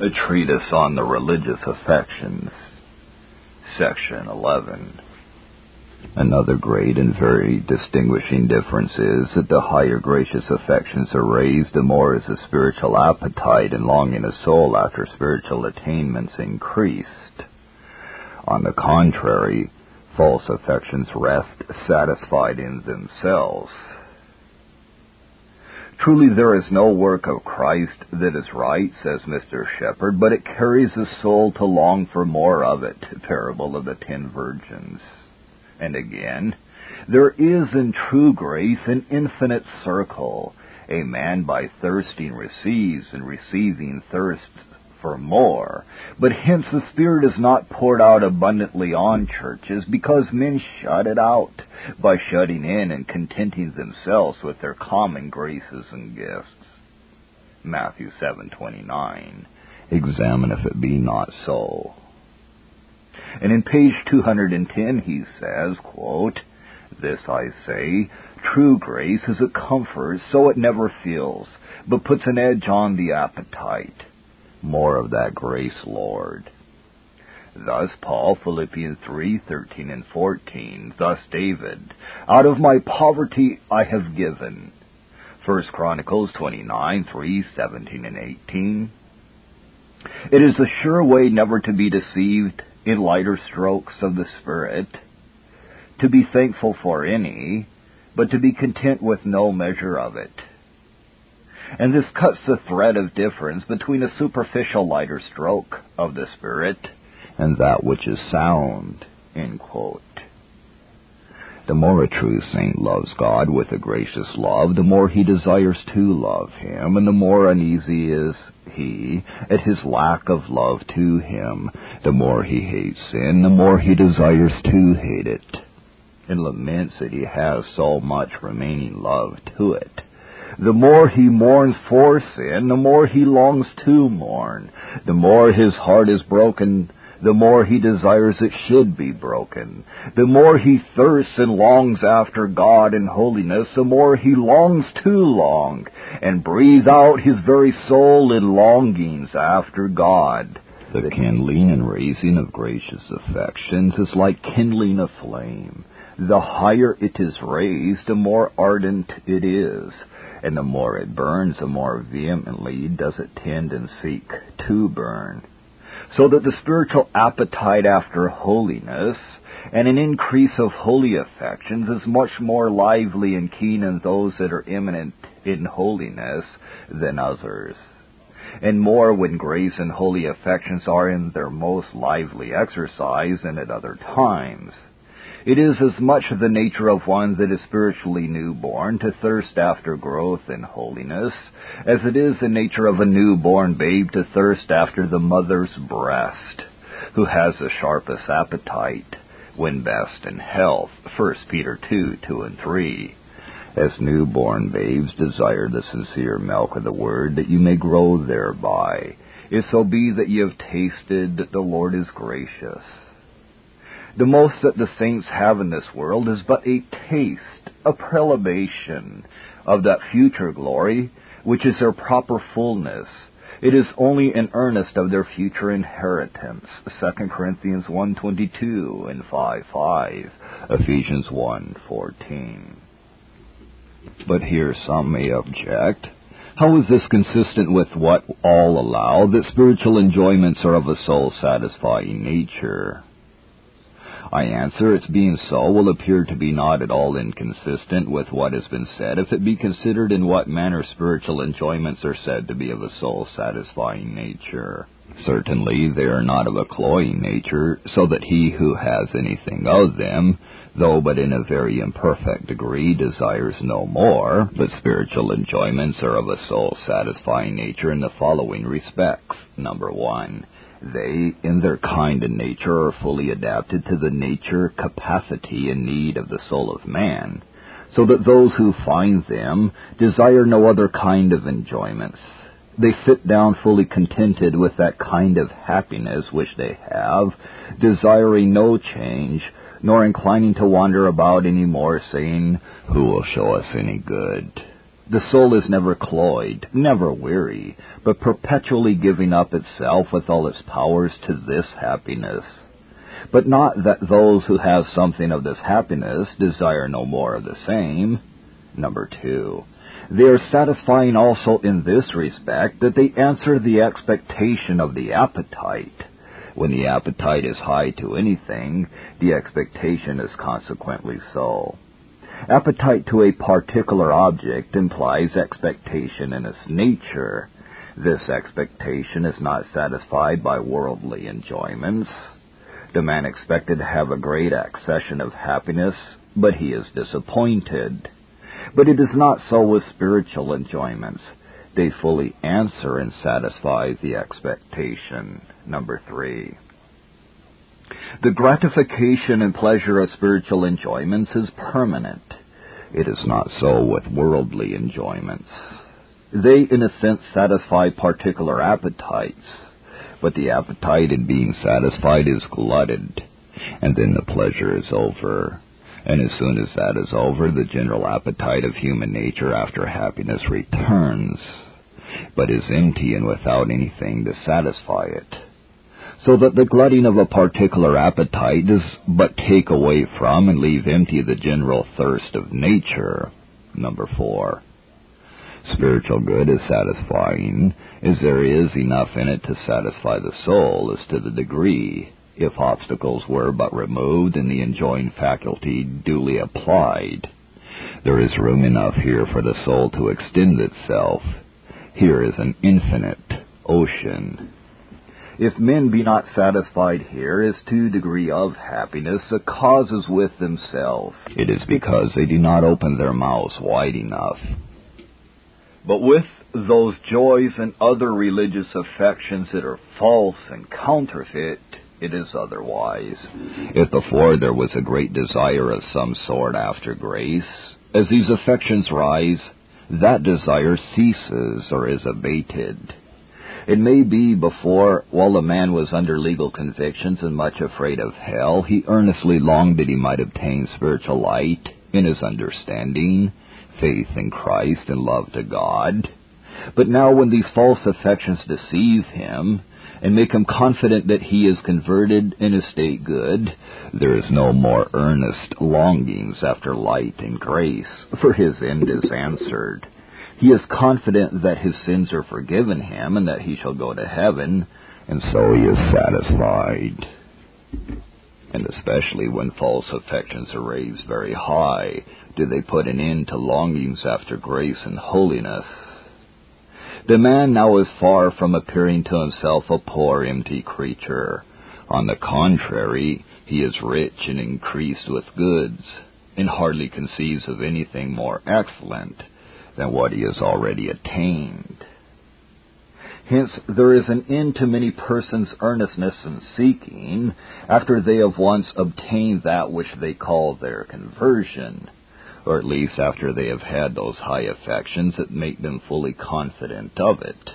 A Treatise on the Religious Affections, Section 11. Another great and very distinguishing difference is that the higher gracious affections are raised, the more is the spiritual appetite and longing of soul after spiritual attainments increased. On the contrary, false affections rest satisfied in themselves. Truly there is no work of Christ that is right, says Mr. Shepard, but it carries the soul to long for more of it. Parable of the Ten Virgins. And again, there is in true grace an infinite circle. A man by thirsting receives, and receiving thirsts for more. But hence the Spirit is not poured out abundantly on churches because men shut it out by shutting in and contenting themselves with their common graces and gifts. Matthew 7:29. Examine if it be not so. And in page 210 he says, quote, This I say, true grace is a comfort, so it never feels, but puts an edge on the appetite more of that grace, Lord. Thus Paul, Philippians 3, 13 and 14. Thus David, out of my poverty I have given. First Chronicles 29, 3, 17 and 18. It is a sure way never to be deceived in lighter strokes of the Spirit, to be thankful for any, but to be content with no measure of it and this cuts the thread of difference between a superficial lighter stroke of the Spirit and that which is sound. The more a true saint loves God with a gracious love, the more he desires to love him, and the more uneasy is he at his lack of love to him. The more he hates sin, the more he desires to hate it, and laments that he has so much remaining love to it. The more he mourns for sin, the more he longs to mourn. The more his heart is broken, the more he desires it should be broken. The more he thirsts and longs after God and holiness, the more he longs to long, and breathe out his very soul in longings after God. The kindling and raising of gracious affections is like kindling a flame. The higher it is raised, the more ardent it is and the more it burns, the more vehemently does it tend and seek to burn. So that the spiritual appetite after holiness and an increase of holy affections is much more lively and keen in those that are eminent in holiness than others. And more when grace and holy affections are in their most lively exercise than at other times. It is as much the nature of one that is spiritually newborn to thirst after growth in holiness, as it is the nature of a newborn babe to thirst after the mother's breast, who has the sharpest appetite when best in health. 1 Peter 2, 2 and 3. As newborn babes desire the sincere milk of the word, that you may grow thereby. If so be that ye have tasted that the Lord is gracious. The most that the saints have in this world is but a taste, a prelibation of that future glory, which is their proper fullness. It is only an earnest of their future inheritance. 2 Corinthians 1.22 and 5.5. Ephesians 1.14. But here some may object. How is this consistent with what all allow, that spiritual enjoyments are of a soul-satisfying nature? I answer, its being so will appear to be not at all inconsistent with what has been said if it be considered in what manner spiritual enjoyments are said to be of a soul-satisfying nature. Certainly they are not of a cloying nature, so that he who has anything of them, though but in a very imperfect degree, desires no more, but spiritual enjoyments are of a soul-satisfying nature in the following respects. Number one, they, in their kind and nature, are fully adapted to the nature, capacity, and need of the soul of man, so that those who find them desire no other kind of enjoyments. They sit down fully contented with that kind of happiness which they have, desiring no change, nor inclining to wander about any more, saying, Who will show us any good? The soul is never cloyed, never weary, but perpetually giving up itself with all its powers to this happiness. But not that those who have something of this happiness desire no more of the same. Number two, they are satisfying also in this respect that they answer the expectation of the appetite. When the appetite is high to anything, the expectation is consequently so. Appetite to a particular object implies expectation in its nature. This expectation is not satisfied by worldly enjoyments. The man expected to have a great accession of happiness, but he is disappointed. But it is not so with spiritual enjoyments. They fully answer and satisfy the expectation. Number three. The gratification and pleasure of spiritual enjoyments is permanent. It is not so with worldly enjoyments. They, in a sense, satisfy particular appetites, but the appetite in being satisfied is glutted, and then the pleasure is over. And as soon as that is over, the general appetite of human nature after happiness returns, but is empty and without anything to satisfy it. So that the glutting of a particular appetite does but take away from and leave empty the general thirst of nature. Number four. Spiritual good is satisfying, as there is enough in it to satisfy the soul as to the degree if obstacles were but removed and the enjoying faculty duly applied. There is room enough here for the soul to extend itself. Here is an infinite ocean. If men be not satisfied here as to degree of happiness, the cause is with themselves. It is because they do not open their mouths wide enough. But with those joys and other religious affections that are false and counterfeit, it is otherwise. If before there was a great desire of some sort after grace, as these affections rise, that desire ceases or is abated. It may be before, while the man was under legal convictions and much afraid of hell, he earnestly longed that he might obtain spiritual light in his understanding, faith in Christ, and love to God. But now when these false affections deceive him, and make him confident that he is converted in a state good, there is no more earnest longings after light and grace, for his end is answered. He is confident that his sins are forgiven him and that he shall go to heaven, and so he is satisfied. And especially when false affections are raised very high, do they put an end to longings after grace and holiness. The man now is far from appearing to himself a poor, empty creature. On the contrary, he is rich and increased with goods, and hardly conceives of anything more excellent than what he has already attained. Hence, there is an end to many persons' earnestness in seeking, after they have once obtained that which they call their conversion, or at least after they have had those high affections that make them fully confident of it.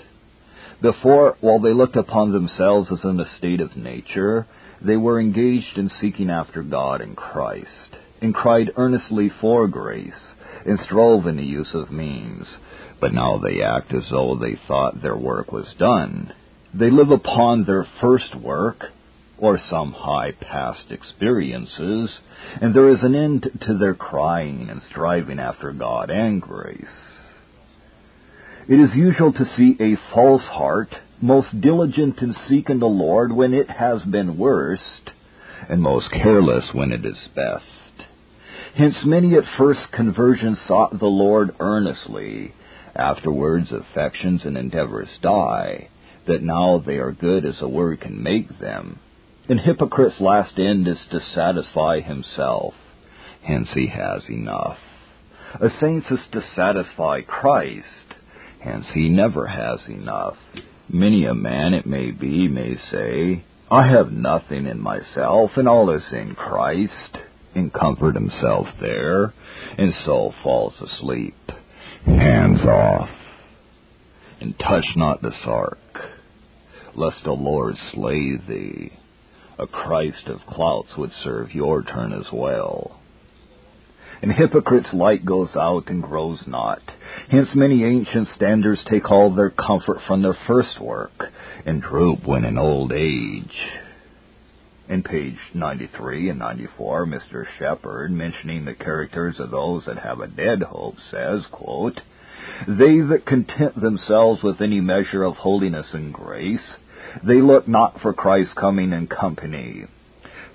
Before, while they looked upon themselves as in a state of nature, they were engaged in seeking after God and Christ, and cried earnestly for grace, and strove in the use of means, but now they act as though they thought their work was done. They live upon their first work, or some high past experiences, and there is an end to their crying and striving after God and grace. It is usual to see a false heart most diligent in seeking the Lord when it has been worst, and most careless when it is best. Hence many at first conversion sought the Lord earnestly. Afterwards affections and endeavors die, that now they are good as a word can make them. And hypocrite's last end is to satisfy himself. Hence he has enough. A saint's is to satisfy Christ. Hence he never has enough. Many a man, it may be, may say, I have nothing in myself, and all is in Christ and comfort himself there, and so falls asleep. Hands off, and touch not the sark, lest the Lord slay thee. A Christ of clouts would serve your turn as well. And hypocrite's light goes out and grows not, Hence many ancient standards take all their comfort from their first work, and droop when in old age. In page 93 and 94, Mr. Shepard, mentioning the characters of those that have a dead hope, says, quote, They that content themselves with any measure of holiness and grace, they look not for Christ's coming and company.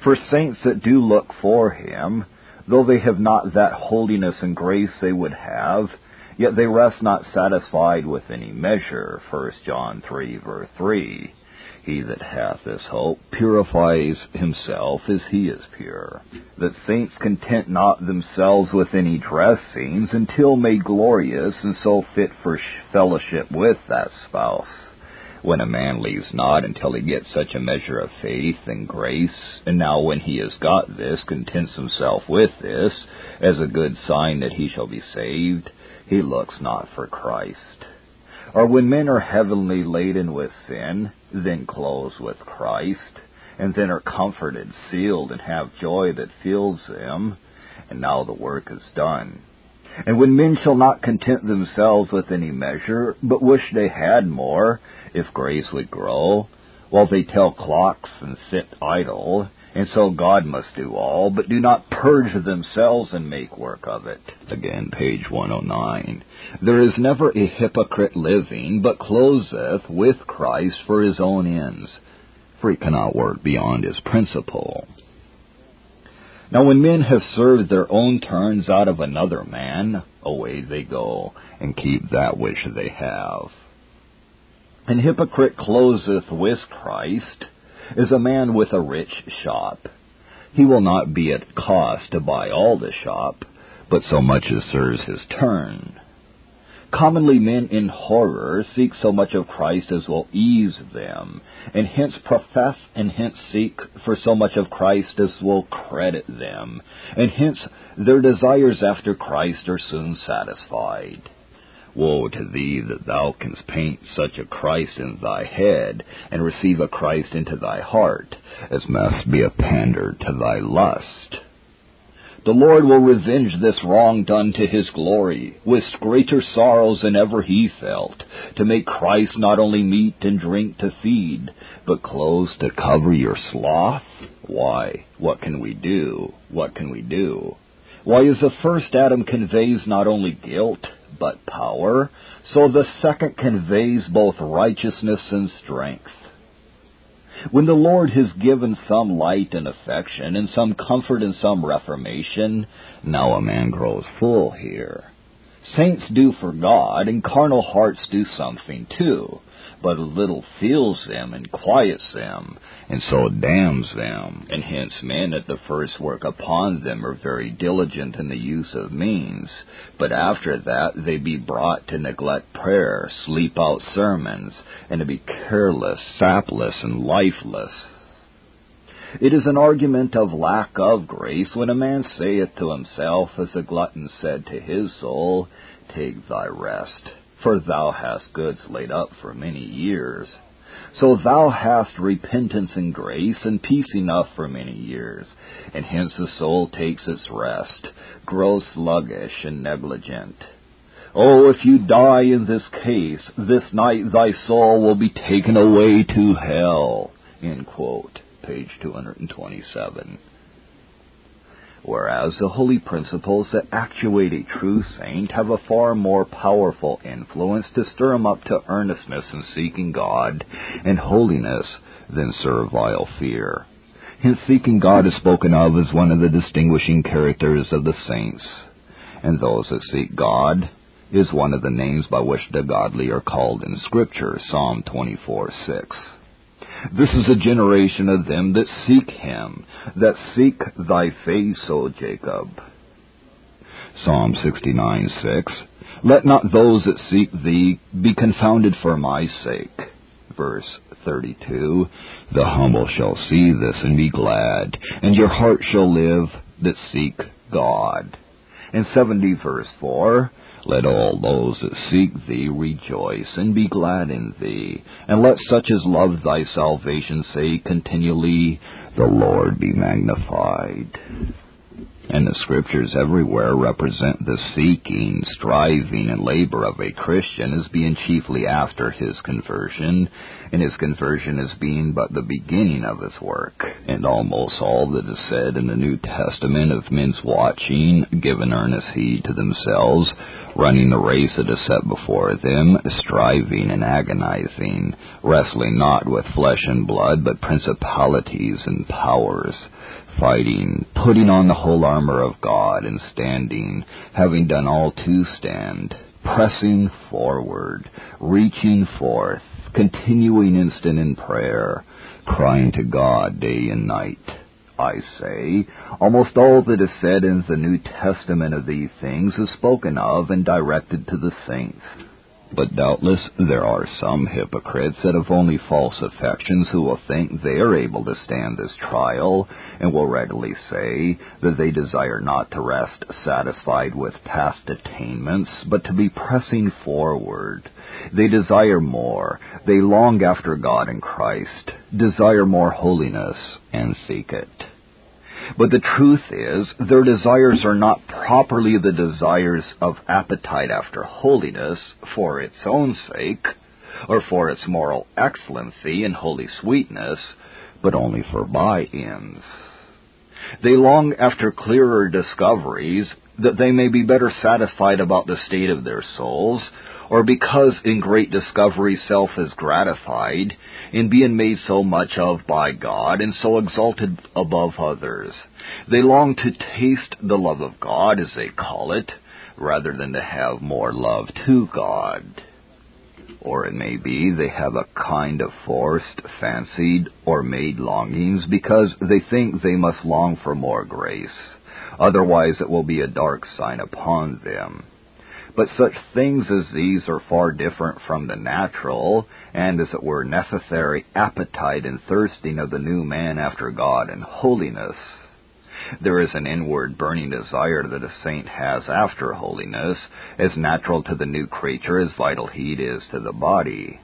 For saints that do look for him, though they have not that holiness and grace they would have, yet they rest not satisfied with any measure. 1 John 3 verse 3. He that hath this hope purifies himself as he is pure. That saints content not themselves with any dressings until made glorious and so fit for fellowship with that spouse when a man leaves not until he gets such a measure of faith and grace, and now when he has got this, contents himself with this, as a good sign that he shall be saved, he looks not for Christ. Or when men are heavily laden with sin, then close with Christ, and then are comforted, sealed, and have joy that fills them, and now the work is done. And when men shall not content themselves with any measure, but wish they had more, if grace would grow, while they tell clocks and sit idle, and so God must do all, but do not purge themselves and make work of it. Again, page 109. There is never a hypocrite living, but closeth with Christ for his own ends, for he cannot work beyond his principle. Now when men have served their own turns out of another man, away they go, and keep that which they have. An hypocrite closeth with Christ is a man with a rich shop. He will not be at cost to buy all the shop, but so much as serves his turn. Commonly men in horror seek so much of Christ as will ease them, and hence profess and hence seek for so much of Christ as will credit them, and hence their desires after Christ are soon satisfied. Woe to thee that thou canst paint such a Christ in thy head, and receive a Christ into thy heart, as must be a pander to thy lust. The Lord will revenge this wrong done to his glory, with greater sorrows than ever he felt, to make Christ not only meat and drink to feed, but clothes to cover your sloth? Why, what can we do? What can we do? Why, as the first Adam conveys not only guilt, but power, so the second conveys both righteousness and strength. When the Lord has given some light and affection, and some comfort and some reformation, now a man grows full here. Saints do for God, and carnal hearts do something too but a little fills them and quiets them, and so damns them. And hence men at the first work upon them are very diligent in the use of means, but after that they be brought to neglect prayer, sleep out sermons, and to be careless, sapless, and lifeless. It is an argument of lack of grace when a man saith to himself, as the glutton said to his soul, Take thy rest for thou hast goods laid up for many years. So thou hast repentance and grace and peace enough for many years, and hence the soul takes its rest, grows sluggish and negligent. Oh, if you die in this case, this night thy soul will be taken away to hell. End quote. Page 227 whereas the holy principles that actuate a true saint have a far more powerful influence to stir him up to earnestness in seeking God and holiness than servile fear. His seeking God is spoken of as one of the distinguishing characters of the saints, and those that seek God is one of the names by which the godly are called in Scripture, Psalm 24 6. This is a generation of them that seek him, that seek thy face, O Jacob. Psalm 69 6. Let not those that seek thee be confounded for my sake. Verse 32. The humble shall see this and be glad, and your heart shall live that seek God. And 70 verse 4. Let all those that seek thee rejoice and be glad in thee, and let such as love thy salvation say continually, The Lord be magnified. And the scriptures everywhere represent the seeking, striving, and labor of a Christian as being chiefly after his conversion, and his conversion as being but the beginning of his work. And almost all that is said in the New Testament of men's watching, giving earnest heed to themselves, running the race that is set before them, striving and agonizing, wrestling not with flesh and blood, but principalities and powers fighting, putting on the whole armor of God and standing, having done all to stand, pressing forward, reaching forth, continuing instant in prayer, crying to God day and night. I say, almost all that is said in the New Testament of these things is spoken of and directed to the saints. But doubtless there are some hypocrites that have only false affections who will think they are able to stand this trial, and will readily say that they desire not to rest satisfied with past attainments, but to be pressing forward. They desire more, they long after God and Christ, desire more holiness, and seek it. But the truth is, their desires are not properly the desires of appetite after holiness for its own sake, or for its moral excellency and holy sweetness, but only for by ends. They long after clearer discoveries that they may be better satisfied about the state of their souls, or because in great discovery self is gratified in being made so much of by God and so exalted above others. They long to taste the love of God, as they call it, rather than to have more love to God. Or it may be they have a kind of forced, fancied, or made longings because they think they must long for more grace. Otherwise it will be a dark sign upon them. But such things as these are far different from the natural, and as it were necessary appetite and thirsting of the new man after God and holiness. There is an inward burning desire that a saint has after holiness, as natural to the new creature as vital heat is to the body.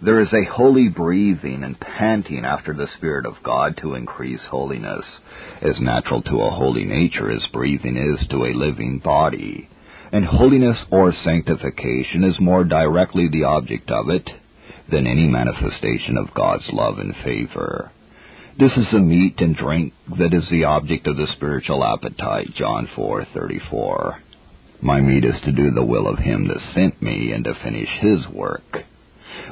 There is a holy breathing and panting after the Spirit of God to increase holiness, as natural to a holy nature as breathing is to a living body and holiness or sanctification is more directly the object of it than any manifestation of God's love and favor. This is the meat and drink that is the object of the spiritual appetite, John 4:34. My meat is to do the will of him that sent me and to finish his work.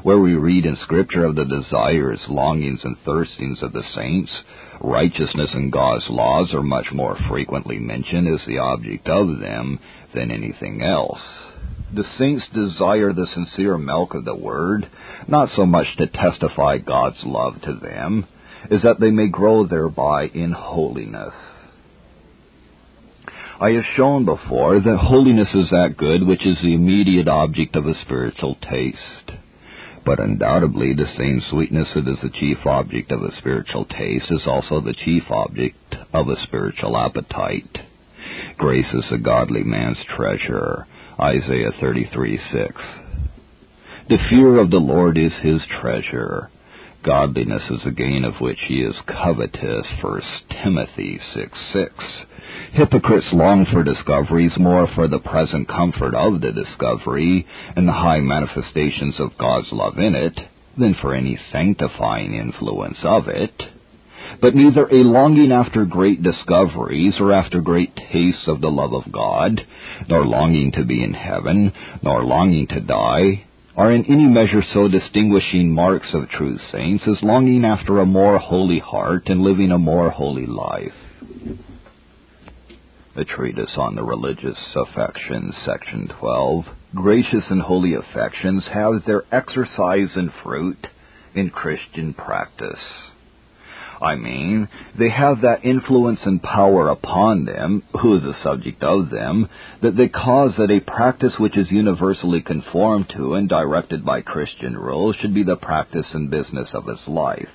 Where we read in scripture of the desires, longings, and thirstings of the saints, righteousness and God's laws are much more frequently mentioned as the object of them than anything else. The saints desire the sincere milk of the Word, not so much to testify God's love to them, as that they may grow thereby in holiness. I have shown before that holiness is that good which is the immediate object of a spiritual taste. But undoubtedly the same sweetness that is the chief object of a spiritual taste is also the chief object of a spiritual appetite. Grace is a godly man's treasure. Isaiah 33 6. The fear of the Lord is his treasure. Godliness is a gain of which he is covetous. 1 Timothy 6 6. Hypocrites long for discoveries more for the present comfort of the discovery and the high manifestations of God's love in it than for any sanctifying influence of it but neither a longing after great discoveries or after great tastes of the love of God, nor longing to be in heaven, nor longing to die, are in any measure so distinguishing marks of true saints as longing after a more holy heart and living a more holy life. A treatise on the religious affections, section 12. Gracious and holy affections have their exercise and fruit in Christian practice. I mean, they have that influence and power upon them, who is the subject of them, that they cause that a practice which is universally conformed to and directed by Christian rules should be the practice and business of his life.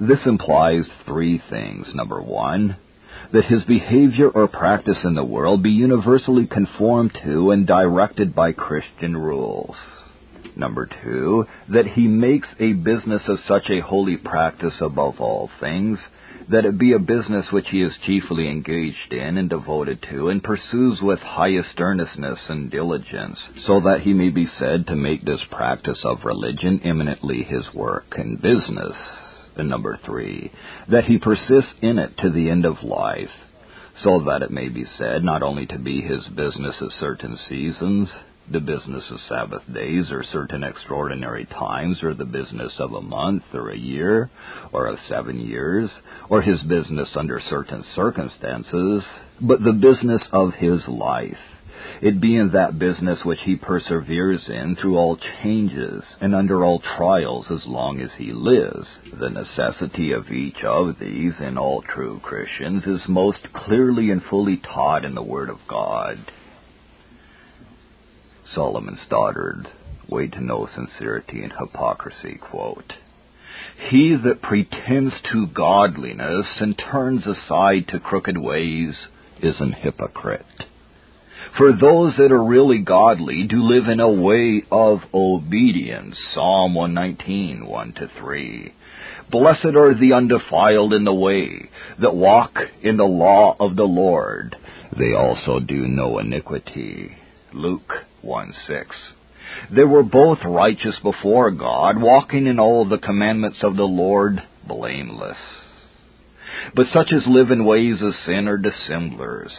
This implies three things. Number one, that his behavior or practice in the world be universally conformed to and directed by Christian rules. Number two, that he makes a business of such a holy practice above all things that it be a business which he is chiefly engaged in and devoted to, and pursues with highest earnestness and diligence, so that he may be said to make this practice of religion eminently his work and business. And number three, that he persists in it to the end of life, so that it may be said not only to be his business at certain seasons, the business of Sabbath days or certain extraordinary times or the business of a month or a year or of seven years or his business under certain circumstances, but the business of his life. It being that business which he perseveres in through all changes and under all trials as long as he lives. The necessity of each of these in all true Christians is most clearly and fully taught in the Word of God. Solomon Stoddard, Way to Know Sincerity and Hypocrisy quote. He that pretends to godliness and turns aside to crooked ways is an hypocrite. For those that are really godly do live in a way of obedience. Psalm 119, 1 to 3. Blessed are the undefiled in the way that walk in the law of the Lord. They also do no iniquity. Luke 1 6. They were both righteous before God, walking in all the commandments of the Lord blameless. But such as live in ways of sin are dissemblers,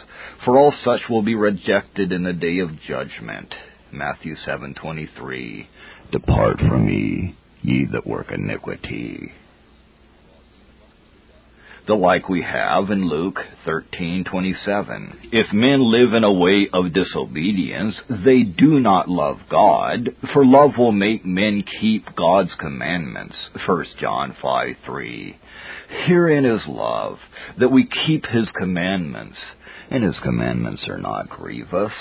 for all such will be rejected in the day of judgment. Matthew 7:23. Depart from me, ye that work iniquity the like we have in Luke 13:27. If men live in a way of disobedience, they do not love God, for love will make men keep God's commandments. 1 John 5:3. Herein is love, that we keep his commandments, and his commandments are not grievous.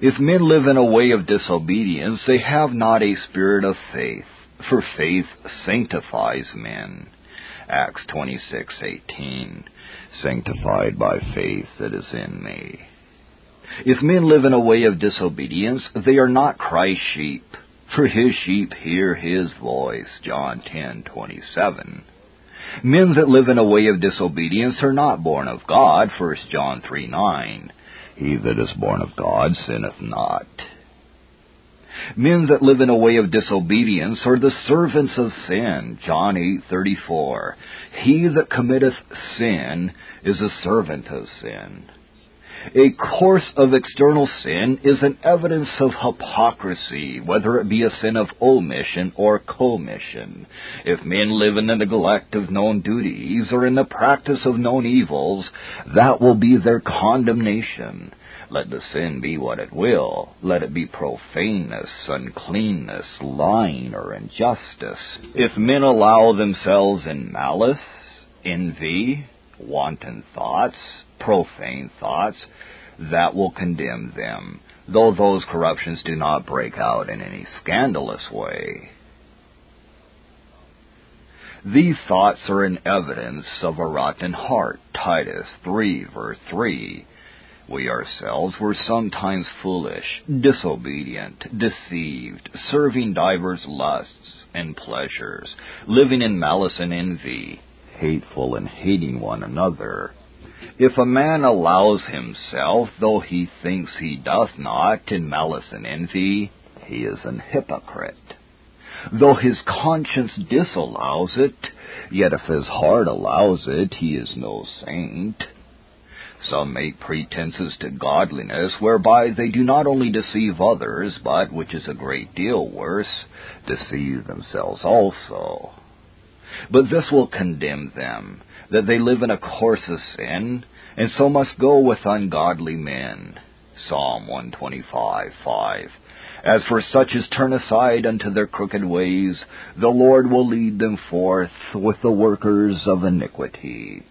If men live in a way of disobedience, they have not a spirit of faith, for faith sanctifies men. Acts 26:18, sanctified by faith that is in me. If men live in a way of disobedience, they are not Christ's sheep, for his sheep hear his voice. John 10:27. Men that live in a way of disobedience are not born of God. 1 John 3 9. He that is born of God sinneth not. Men that live in a way of disobedience are the servants of sin. John 8:34. He that committeth sin is a servant of sin. A course of external sin is an evidence of hypocrisy, whether it be a sin of omission or commission. If men live in the neglect of known duties or in the practice of known evils, that will be their condemnation. Let the sin be what it will. Let it be profaneness, uncleanness, lying, or injustice. If men allow themselves in malice, envy, wanton thoughts, profane thoughts, that will condemn them, though those corruptions do not break out in any scandalous way. These thoughts are an evidence of a rotten heart. Titus 3 verse 3. We ourselves were sometimes foolish, disobedient, deceived, serving divers lusts and pleasures, living in malice and envy, hateful and hating one another. If a man allows himself, though he thinks he doth not, in malice and envy, he is an hypocrite. Though his conscience disallows it, yet if his heart allows it, he is no saint. Some make pretenses to godliness whereby they do not only deceive others, but, which is a great deal worse, deceive themselves also. But this will condemn them, that they live in a course of sin, and so must go with ungodly men. Psalm 125, 5. As for such as turn aside unto their crooked ways, the Lord will lead them forth with the workers of iniquity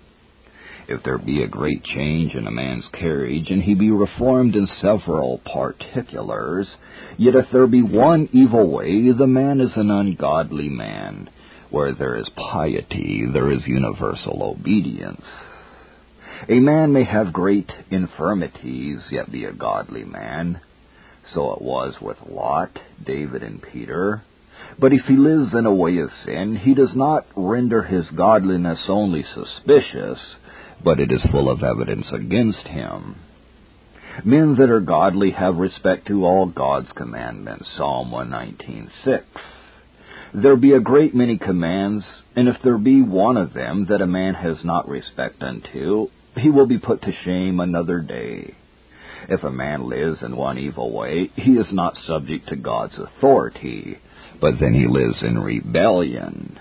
if there be a great change in a man's carriage, and he be reformed in several particulars, yet if there be one evil way, the man is an ungodly man. Where there is piety, there is universal obedience. A man may have great infirmities, yet be a godly man. So it was with Lot, David, and Peter. But if he lives in a way of sin, he does not render his godliness only suspicious, but it is full of evidence against him. Men that are godly have respect to all God's commandments. Psalm 119.6. There be a great many commands, and if there be one of them that a man has not respect unto, he will be put to shame another day. If a man lives in one evil way, he is not subject to God's authority, but then he lives in rebellion.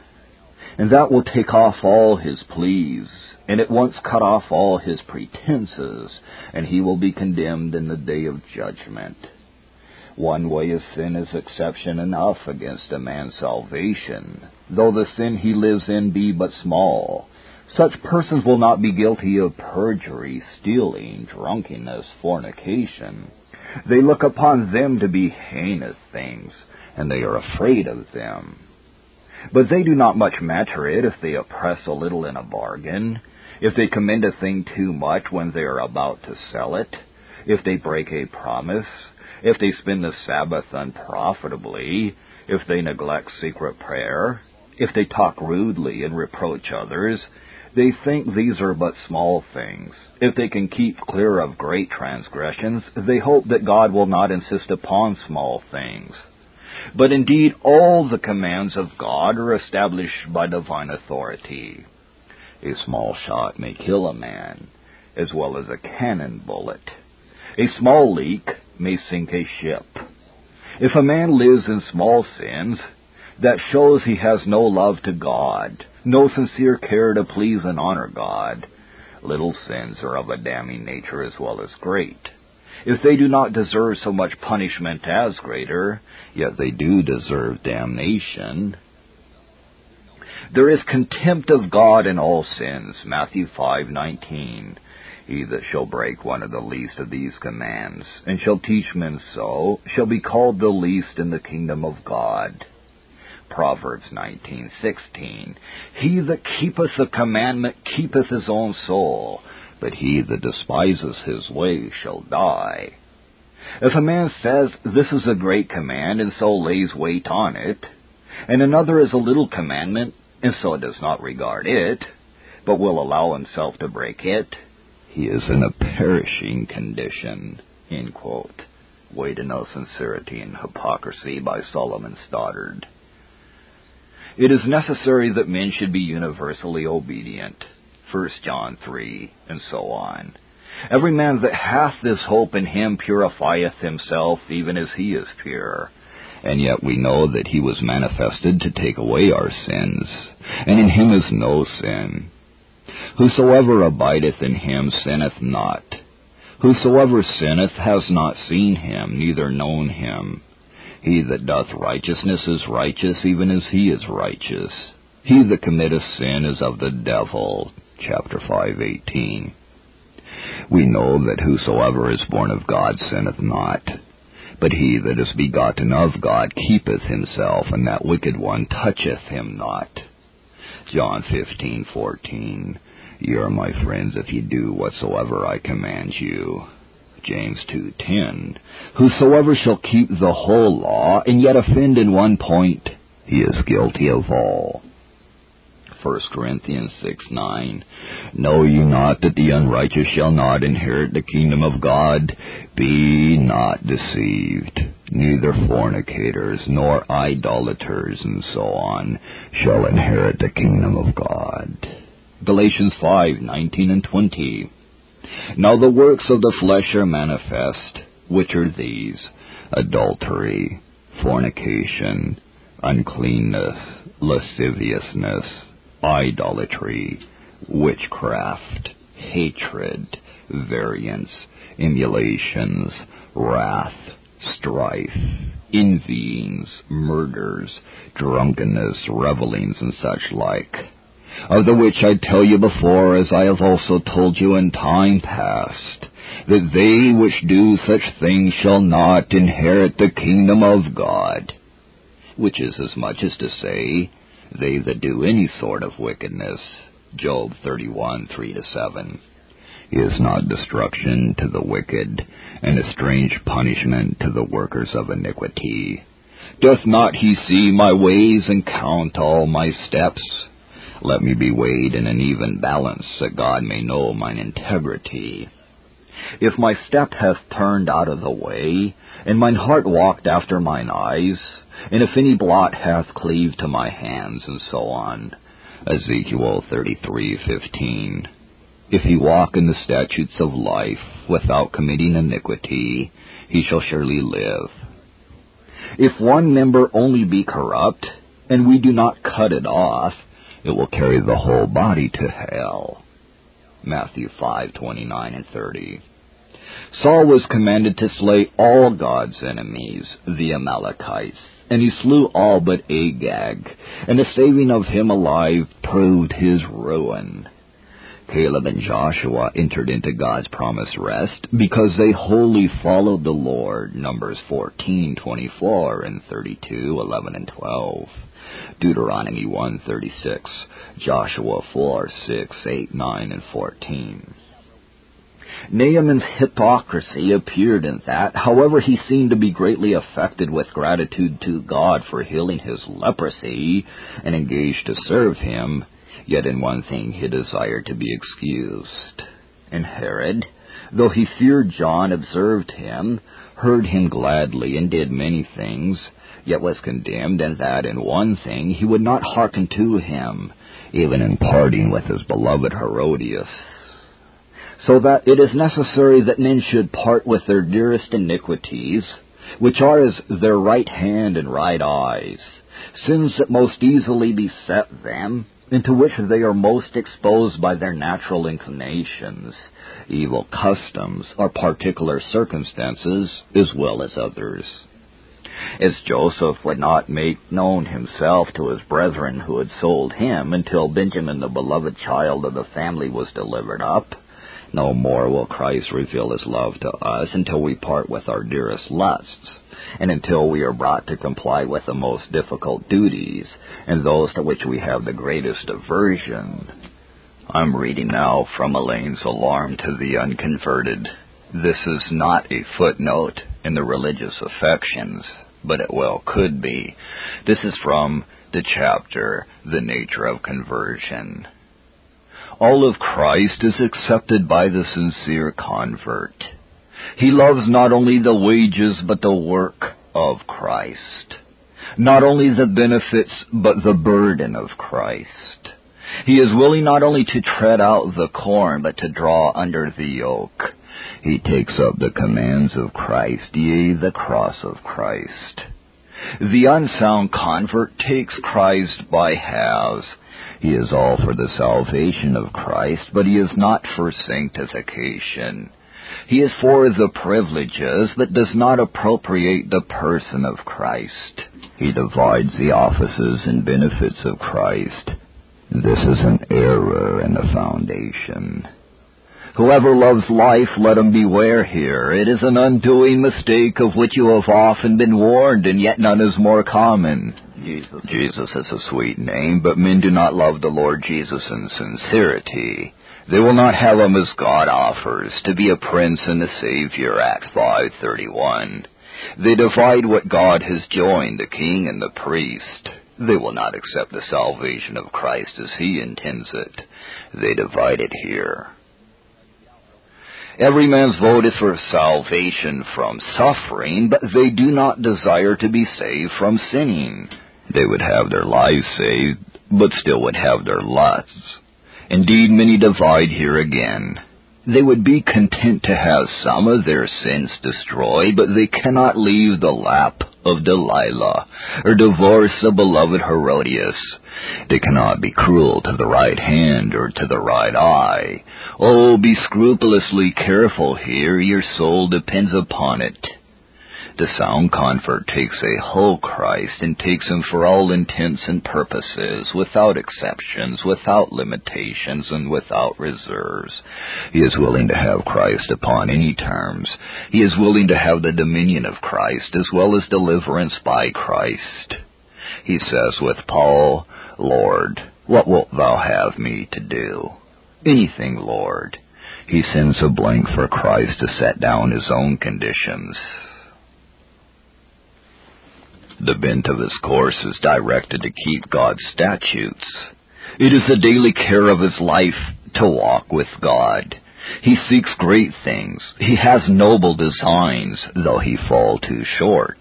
And that will take off all his pleas, and at once cut off all his pretenses, and he will be condemned in the day of judgment. One way of sin is exception enough against a man's salvation, though the sin he lives in be but small. Such persons will not be guilty of perjury, stealing, drunkenness, fornication. They look upon them to be heinous things, and they are afraid of them. But they do not much matter it if they oppress a little in a bargain, if they commend a thing too much when they are about to sell it, if they break a promise, if they spend the Sabbath unprofitably, if they neglect secret prayer, if they talk rudely and reproach others, they think these are but small things. If they can keep clear of great transgressions, they hope that God will not insist upon small things. But indeed, all the commands of God are established by divine authority. A small shot may kill a man, as well as a cannon bullet. A small leak may sink a ship. If a man lives in small sins, that shows he has no love to God, no sincere care to please and honor God. Little sins are of a damning nature as well as great. If they do not deserve so much punishment as greater, yet they do deserve damnation. There is contempt of God in all sins, Matthew 5:19. He that shall break one of the least of these commands, and shall teach men so, shall be called the least in the kingdom of God. Proverbs 19:16. He that keepeth the commandment keepeth his own soul, but he that despises his way shall die. If a man says, This is a great command, and so lays weight on it, and another is a little commandment, and so does not regard it, but will allow himself to break it, he is in a perishing condition. Way to know sincerity and hypocrisy by Solomon Stoddard. It is necessary that men should be universally obedient. 1 John 3, and so on. Every man that hath this hope in him purifieth himself even as he is pure. And yet we know that he was manifested to take away our sins, and in him is no sin. Whosoever abideth in him sinneth not. Whosoever sinneth has not seen him, neither known him. He that doth righteousness is righteous, even as he is righteous. He that committeth sin is of the devil. Chapter 5:18. We know that whosoever is born of God sinneth not. But he that is begotten of God keepeth himself, and that wicked one toucheth him not. John 15:14. Ye are my friends if ye do whatsoever I command you. James 2:10 Whosoever shall keep the whole law and yet offend in one point he is guilty of all 1 Corinthians 6 9. Know ye not that the unrighteous shall not inherit the kingdom of God? Be not deceived. Neither fornicators, nor idolaters, and so on, shall inherit the kingdom of God. Galatians 5 19 and 20. Now the works of the flesh are manifest, which are these adultery, fornication, uncleanness, lasciviousness, idolatry, witchcraft, hatred, variance, emulations, wrath, strife, envyings, murders, drunkenness, revelings, and such like of the which I tell you before, as I have also told you in time past, that they which do such things shall not inherit the kingdom of God. Which is as much as to say, they that do any sort of wickedness. Job 31, 3 to 7. Is not destruction to the wicked, and a strange punishment to the workers of iniquity. Doth not he see my ways and count all my steps? Let me be weighed in an even balance, that God may know mine integrity. If my step hath turned out of the way, and mine heart walked after mine eyes, and if any blot hath cleaved to my hands, and so on. Ezekiel 33:15. If he walk in the statutes of life without committing iniquity, he shall surely live. If one member only be corrupt, and we do not cut it off, it will carry the whole body to hell. Matthew 5:29 and 30. Saul was commanded to slay all God's enemies, the Amalekites, and he slew all but Agag, and the saving of him alive proved his ruin. Caleb and Joshua entered into God's promised rest because they wholly followed the Lord. Numbers 14:24 and 32:11 and 12. Deuteronomy 1:36, Joshua 4:6, 8, 9 and 14. Naaman's hypocrisy appeared in that, however, he seemed to be greatly affected with gratitude to God for healing his leprosy and engaged to serve him, Yet in one thing he desired to be excused. And Herod, though he feared John, observed him, heard him gladly, and did many things, yet was condemned, and that in one thing he would not hearken to him, even in parting with his beloved Herodias. So that it is necessary that men should part with their dearest iniquities, which are as their right hand and right eyes, sins that most easily beset them, into which they are most exposed by their natural inclinations, evil customs, or particular circumstances, as well as others. As Joseph would not make known himself to his brethren who had sold him until Benjamin, the beloved child of the family, was delivered up, no more will Christ reveal his love to us until we part with our dearest lusts, and until we are brought to comply with the most difficult duties, and those to which we have the greatest aversion. I'm reading now from Alleine's Alarm to the Unconverted. This is not a footnote in the religious affections, but it well could be. This is from the chapter, The Nature of Conversion all of Christ is accepted by the sincere convert. He loves not only the wages but the work of Christ. Not only the benefits but the burden of Christ. He is willing not only to tread out the corn but to draw under the yoke. He takes up the commands of Christ, yea, the cross of Christ. The unsound convert takes Christ by halves he is all for the salvation of Christ, but he is not for sanctification. He is for the privileges, but does not appropriate the person of Christ. He divides the offices and benefits of Christ. This is an error in the foundation. Whoever loves life, let him beware here. It is an undoing mistake of which you have often been warned, and yet none is more common. Jesus. Jesus is a sweet name, but men do not love the Lord Jesus in sincerity. They will not have him as God offers, to be a prince and a savior, Acts 5.31. They divide what God has joined, the king and the priest. They will not accept the salvation of Christ as he intends it. They divide it here. Every man's vote is for salvation from suffering, but they do not desire to be saved from sinning. They would have their lives saved, but still would have their lusts. Indeed, many divide here again. They would be content to have some of their sins destroyed, but they cannot leave the lap of Delilah, or divorce the beloved Herodias. They cannot be cruel to the right hand or to the right eye. Oh, be scrupulously careful here, your soul depends upon it. The sound convert takes a whole Christ and takes him for all intents and purposes, without exceptions, without limitations, and without reserves. He is willing to have Christ upon any terms. He is willing to have the dominion of Christ as well as deliverance by Christ. He says with Paul, Lord, what wilt thou have me to do? Anything, Lord. He sends a blank for Christ to set down his own conditions. The bent of his course is directed to keep God's statutes. It is the daily care of his life to walk with God. He seeks great things. He has noble designs, though he fall too short.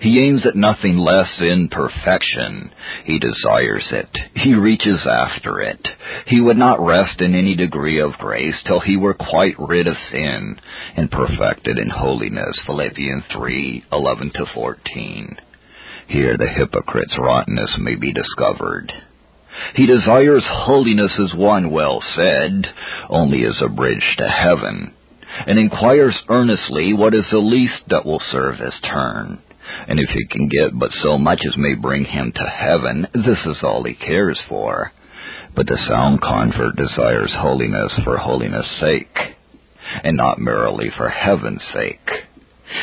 He aims at nothing less in perfection. He desires it. He reaches after it. He would not rest in any degree of grace till he were quite rid of sin and perfected in holiness. Philippians 3, 11 to 14. Here the hypocrite's rottenness may be discovered. He desires holiness as one well said, only as a bridge to heaven, and inquires earnestly what is the least that will serve his turn. And if he can get but so much as may bring him to heaven, this is all he cares for. But the sound convert desires holiness for holiness' sake, and not merely for heaven's sake.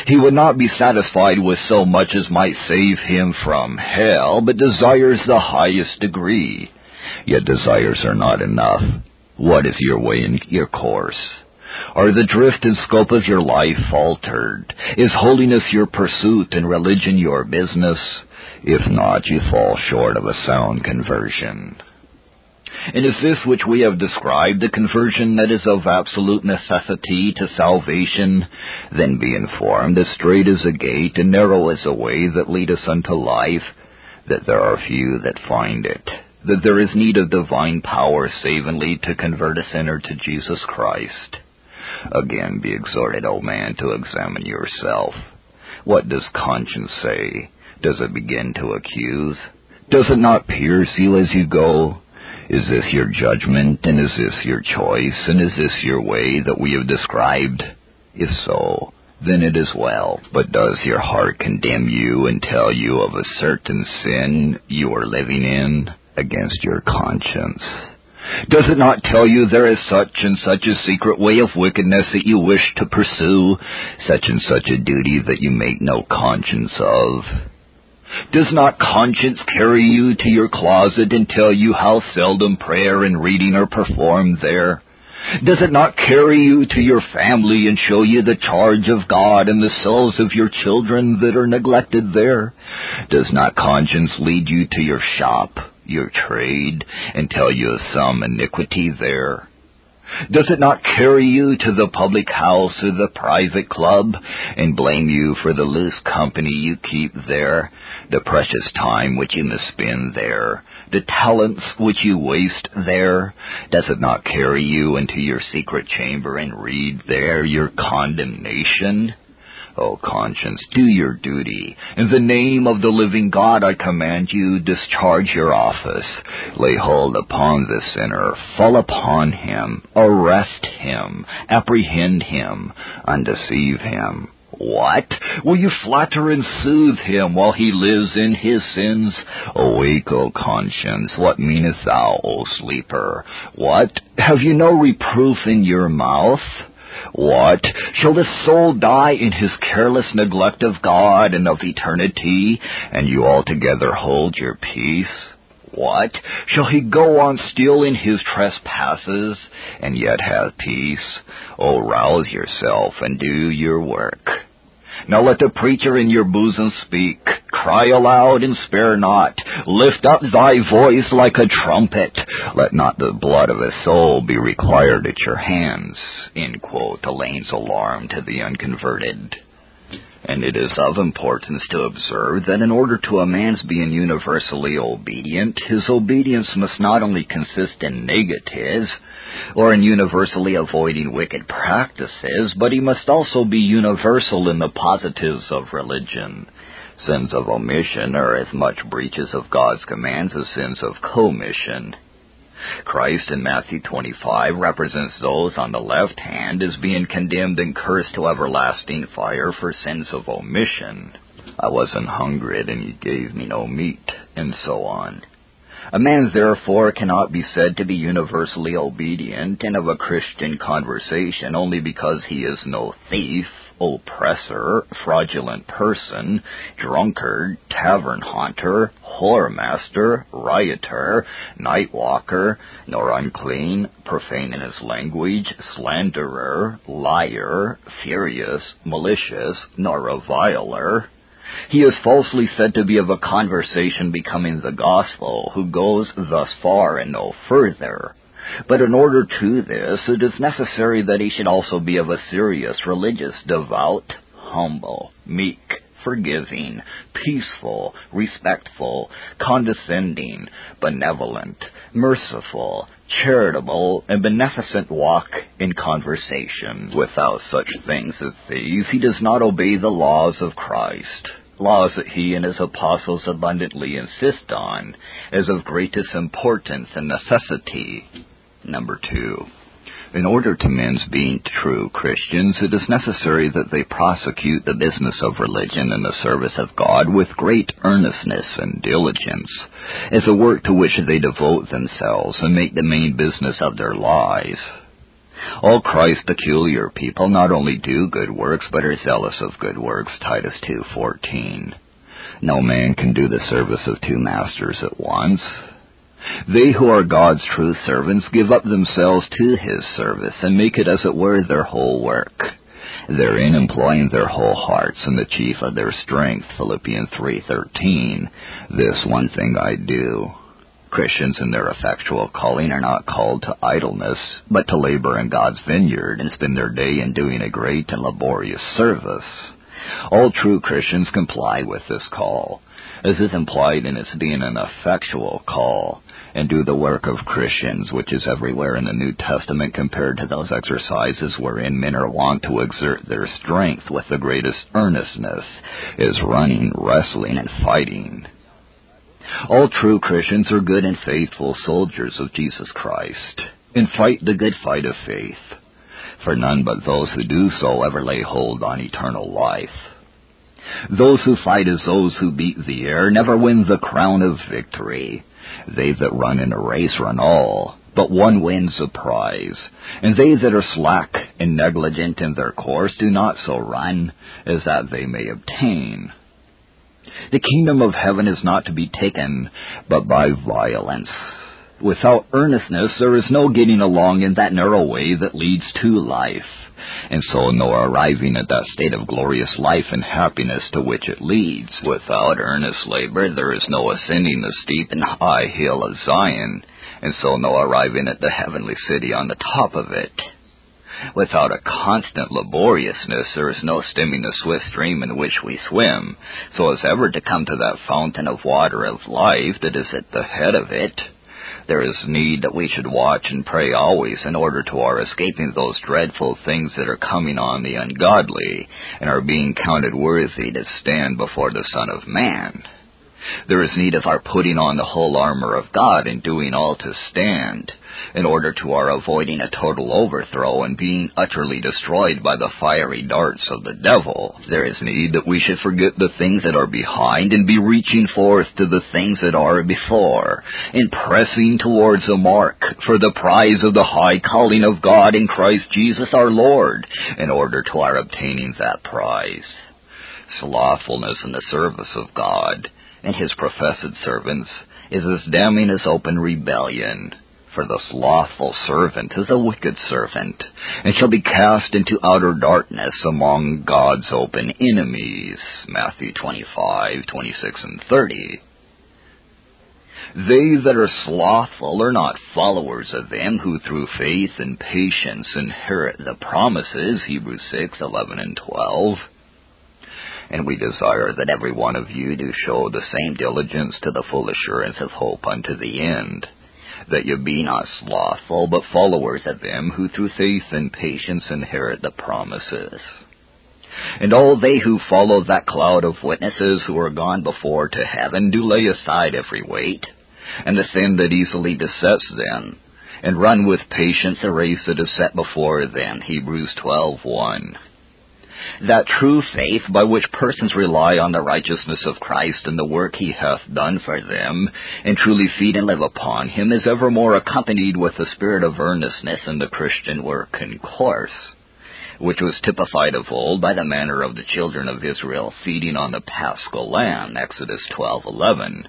He would not be satisfied with so much as might save him from hell, but desires the highest degree. Yet desires are not enough. What is your way and your course? Are the drift and scope of your life altered? Is holiness your pursuit and religion your business? If not, you fall short of a sound conversion. And is this which we have described the conversion that is of absolute necessity to salvation? Then be informed that straight is a gate and narrow is a way that leadeth unto life, that there are few that find it, that there is need of divine power savingly to convert a sinner to Jesus Christ. Again be exhorted, O man, to examine yourself. What does conscience say? Does it begin to accuse? Does it not pierce you as you go? Is this your judgment, and is this your choice, and is this your way that we have described? If so, then it is well. But does your heart condemn you and tell you of a certain sin you are living in against your conscience? Does it not tell you there is such and such a secret way of wickedness that you wish to pursue, such and such a duty that you make no conscience of? Does not conscience carry you to your closet and tell you how seldom prayer and reading are performed there? Does it not carry you to your family and show you the charge of God and the souls of your children that are neglected there? Does not conscience lead you to your shop, your trade, and tell you of some iniquity there? Does it not carry you to the public house or the private club and blame you for the loose company you keep there, the precious time which you must spend there, the talents which you waste there? Does it not carry you into your secret chamber and read there your condemnation? O conscience, do your duty. In the name of the living God I command you, discharge your office. Lay hold upon the sinner, fall upon him, arrest him, apprehend him, undeceive him. What? Will you flatter and soothe him while he lives in his sins? Awake, O conscience, what meanest thou, O sleeper? What? Have you no reproof in your mouth? What? Shall the soul die in his careless neglect of God and of eternity, and you altogether hold your peace? What? Shall he go on still in his trespasses, and yet have peace? Oh, rouse yourself and do your work. Now let the preacher in your bosom speak. Cry aloud and spare not. Lift up thy voice like a trumpet. Let not the blood of a soul be required at your hands. In quote, Alleine's alarm to the unconverted. And it is of importance to observe that in order to a man's being universally obedient, his obedience must not only consist in negatives, or in universally avoiding wicked practices, but he must also be universal in the positives of religion. Sins of omission are as much breaches of God's commands as sins of commission. Christ in Matthew 25 represents those on the left hand as being condemned and cursed to everlasting fire for sins of omission. I wasn't hungry and you gave me no meat, and so on. A man therefore cannot be said to be universally obedient and of a Christian conversation only because he is no thief, oppressor, fraudulent person, drunkard, tavern haunter, whoremaster, rioter, night walker, nor unclean, profane in his language, slanderer, liar, furious, malicious, nor reviler, He is falsely said to be of a conversation becoming the gospel, who goes thus far and no further. But in order to this, it is necessary that he should also be of a serious, religious, devout, humble, meek, forgiving, peaceful, respectful, condescending, benevolent, merciful, charitable, and beneficent walk in conversation. Without such things as these, he does not obey the laws of Christ laws that he and his apostles abundantly insist on as of greatest importance and necessity. Number two, in order to men's being true Christians, it is necessary that they prosecute the business of religion and the service of God with great earnestness and diligence, as a work to which they devote themselves and make the main business of their lives. Oh, All Christ's peculiar people not only do good works, but are zealous of good works, Titus 2.14. No man can do the service of two masters at once. They who are God's true servants give up themselves to His service and make it as it were their whole work. Therein employing their whole hearts and the chief of their strength, Philippians 3.13. This one thing I do. Christians in their effectual calling are not called to idleness, but to labor in God's vineyard and spend their day in doing a great and laborious service. All true Christians comply with this call, as is implied in its being an effectual call and do the work of Christians, which is everywhere in the New Testament compared to those exercises wherein men are wont to exert their strength with the greatest earnestness, is running, wrestling, and fighting. All true Christians are good and faithful soldiers of Jesus Christ, and fight the good fight of faith. For none but those who do so ever lay hold on eternal life. Those who fight as those who beat the air never win the crown of victory. They that run in a race run all, but one wins the prize. And they that are slack and negligent in their course do not so run as that they may obtain. The kingdom of heaven is not to be taken but by violence. Without earnestness, there is no getting along in that narrow way that leads to life, and so no arriving at that state of glorious life and happiness to which it leads. Without earnest labor, there is no ascending the steep and high hill of Zion, and so no arriving at the heavenly city on the top of it. Without a constant laboriousness, there is no stemming the swift stream in which we swim, so as ever to come to that fountain of water of life that is at the head of it. There is need that we should watch and pray always in order to our escaping those dreadful things that are coming on the ungodly, and are being counted worthy to stand before the Son of Man. There is need of our putting on the whole armor of God and doing all to stand, in order to our avoiding a total overthrow and being utterly destroyed by the fiery darts of the devil. There is need that we should forget the things that are behind and be reaching forth to the things that are before, and pressing towards the mark for the prize of the high calling of God in Christ Jesus our Lord, in order to our obtaining that prize. Slothfulness in the service of God and his professed servants is as damning as open rebellion. For the slothful servant is a wicked servant, and shall be cast into outer darkness among God's open enemies. Matthew 25, 26, and 30. They that are slothful are not followers of them who through faith and patience inherit the promises. Hebrews 6, 11, and 12 and we desire that every one of you do show the same diligence to the full assurance of hope unto the end, that ye be not slothful, but followers of them who through faith and patience inherit the promises. And all they who follow that cloud of witnesses who are gone before to heaven do lay aside every weight, and the sin that easily besets them, and run with patience a race that is set before them. Hebrews 12:1 that true faith by which persons rely on the righteousness of Christ and the work he hath done for them, and truly feed and live upon him, is evermore accompanied with the spirit of earnestness in the Christian work and course, which was typified of old by the manner of the children of Israel feeding on the paschal lamb, Exodus 12:11,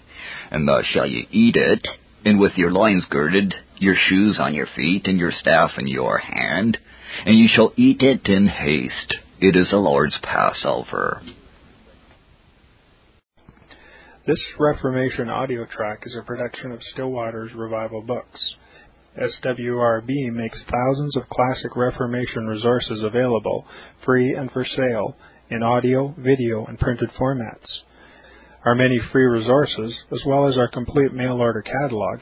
and thus shall ye eat it, and with your loins girded, your shoes on your feet, and your staff in your hand, and ye shall eat it in haste. It is the Lord's Passover. This Reformation audio track is a production of Still Waters Revival Books. SWRB makes thousands of classic Reformation resources available, free and for sale, in audio, video, and printed formats. Our many free resources, as well as our complete mail order catalog,